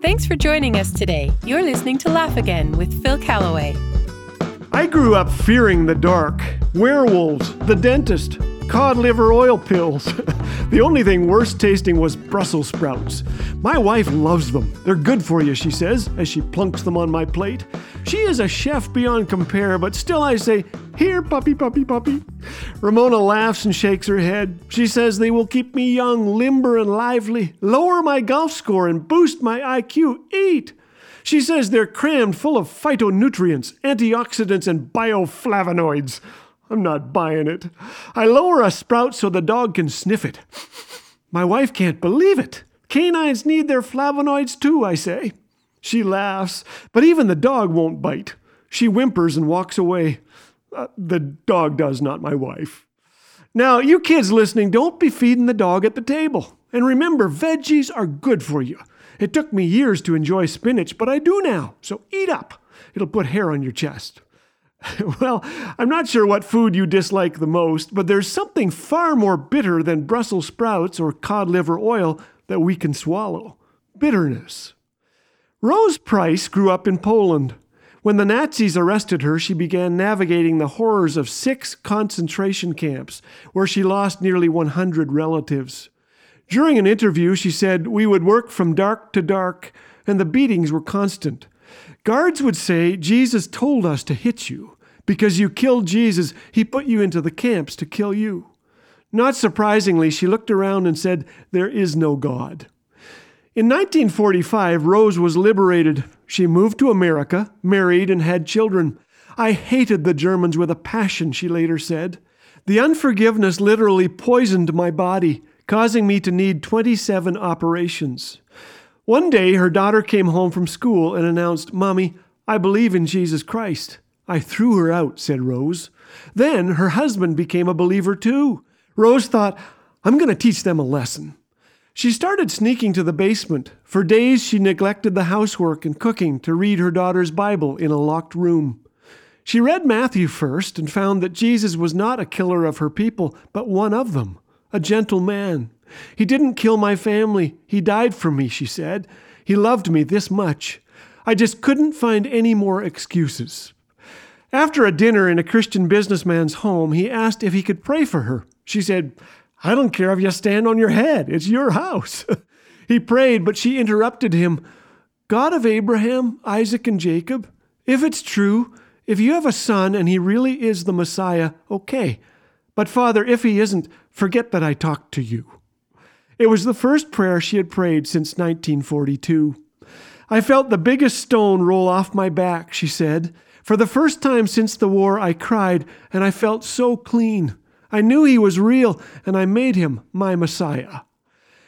Thanks for joining us today. You're listening to Laugh Again with Phil Callaway. I grew up fearing the dark, werewolves, the dentist, cod liver oil pills. the only thing worse tasting was Brussels sprouts. My wife loves them. They're good for you, she says, as she plunks them on my plate. She is a chef beyond compare, but still I say, Here, puppy, puppy, puppy. Ramona laughs and shakes her head. She says they will keep me young, limber, and lively, lower my golf score, and boost my IQ. Eat! She says they're crammed full of phytonutrients, antioxidants, and bioflavonoids. I'm not buying it. I lower a sprout so the dog can sniff it. My wife can't believe it. Canines need their flavonoids too, I say. She laughs, but even the dog won't bite. She whimpers and walks away. Uh, the dog does, not my wife. Now, you kids listening, don't be feeding the dog at the table. And remember, veggies are good for you. It took me years to enjoy spinach, but I do now. So eat up. It'll put hair on your chest. well, I'm not sure what food you dislike the most, but there's something far more bitter than Brussels sprouts or cod liver oil that we can swallow bitterness. Rose Price grew up in Poland. When the Nazis arrested her, she began navigating the horrors of six concentration camps, where she lost nearly 100 relatives. During an interview, she said, We would work from dark to dark, and the beatings were constant. Guards would say, Jesus told us to hit you. Because you killed Jesus, he put you into the camps to kill you. Not surprisingly, she looked around and said, There is no God. In 1945, Rose was liberated. She moved to America, married, and had children. I hated the Germans with a passion, she later said. The unforgiveness literally poisoned my body causing me to need 27 operations. One day, her daughter came home from school and announced, Mommy, I believe in Jesus Christ. I threw her out, said Rose. Then her husband became a believer too. Rose thought, I'm going to teach them a lesson. She started sneaking to the basement. For days, she neglected the housework and cooking to read her daughter's Bible in a locked room. She read Matthew first and found that Jesus was not a killer of her people, but one of them a gentle man. He didn't kill my family. He died for me, she said. He loved me this much. I just couldn't find any more excuses. After a dinner in a Christian businessman's home, he asked if he could pray for her. She said, I don't care if you stand on your head, it's your house. he prayed, but she interrupted him. God of Abraham, Isaac, and Jacob, if it's true, if you have a son and he really is the Messiah, okay. But Father, if he isn't, forget that I talked to you. It was the first prayer she had prayed since 1942. I felt the biggest stone roll off my back, she said. For the first time since the war, I cried, and I felt so clean. I knew he was real, and I made him my Messiah.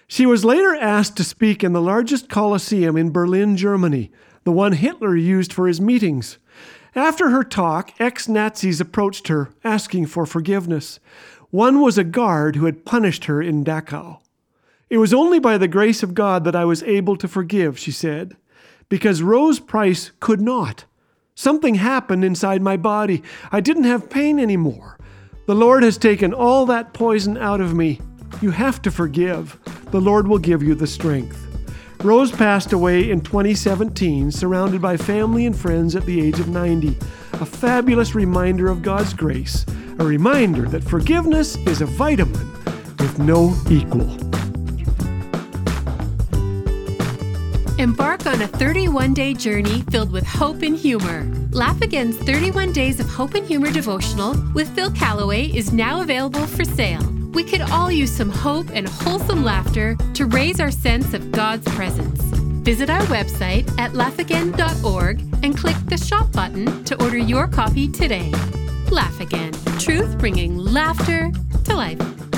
She was later asked to speak in the largest Colosseum in Berlin, Germany, the one Hitler used for his meetings. After her talk, ex Nazis approached her, asking for forgiveness. One was a guard who had punished her in Dachau. It was only by the grace of God that I was able to forgive, she said, because Rose Price could not. Something happened inside my body. I didn't have pain anymore. The Lord has taken all that poison out of me. You have to forgive. The Lord will give you the strength. Rose passed away in 2017, surrounded by family and friends at the age of 90. A fabulous reminder of God's grace, a reminder that forgiveness is a vitamin with no equal. Embark on a 31 day journey filled with hope and humor. Laugh Again's 31 Days of Hope and Humor devotional with Phil Callaway is now available for sale. We could all use some hope and wholesome laughter to raise our sense of God's presence. Visit our website at laughagain.org and click the shop button to order your copy today. Laugh Again, truth bringing laughter to life.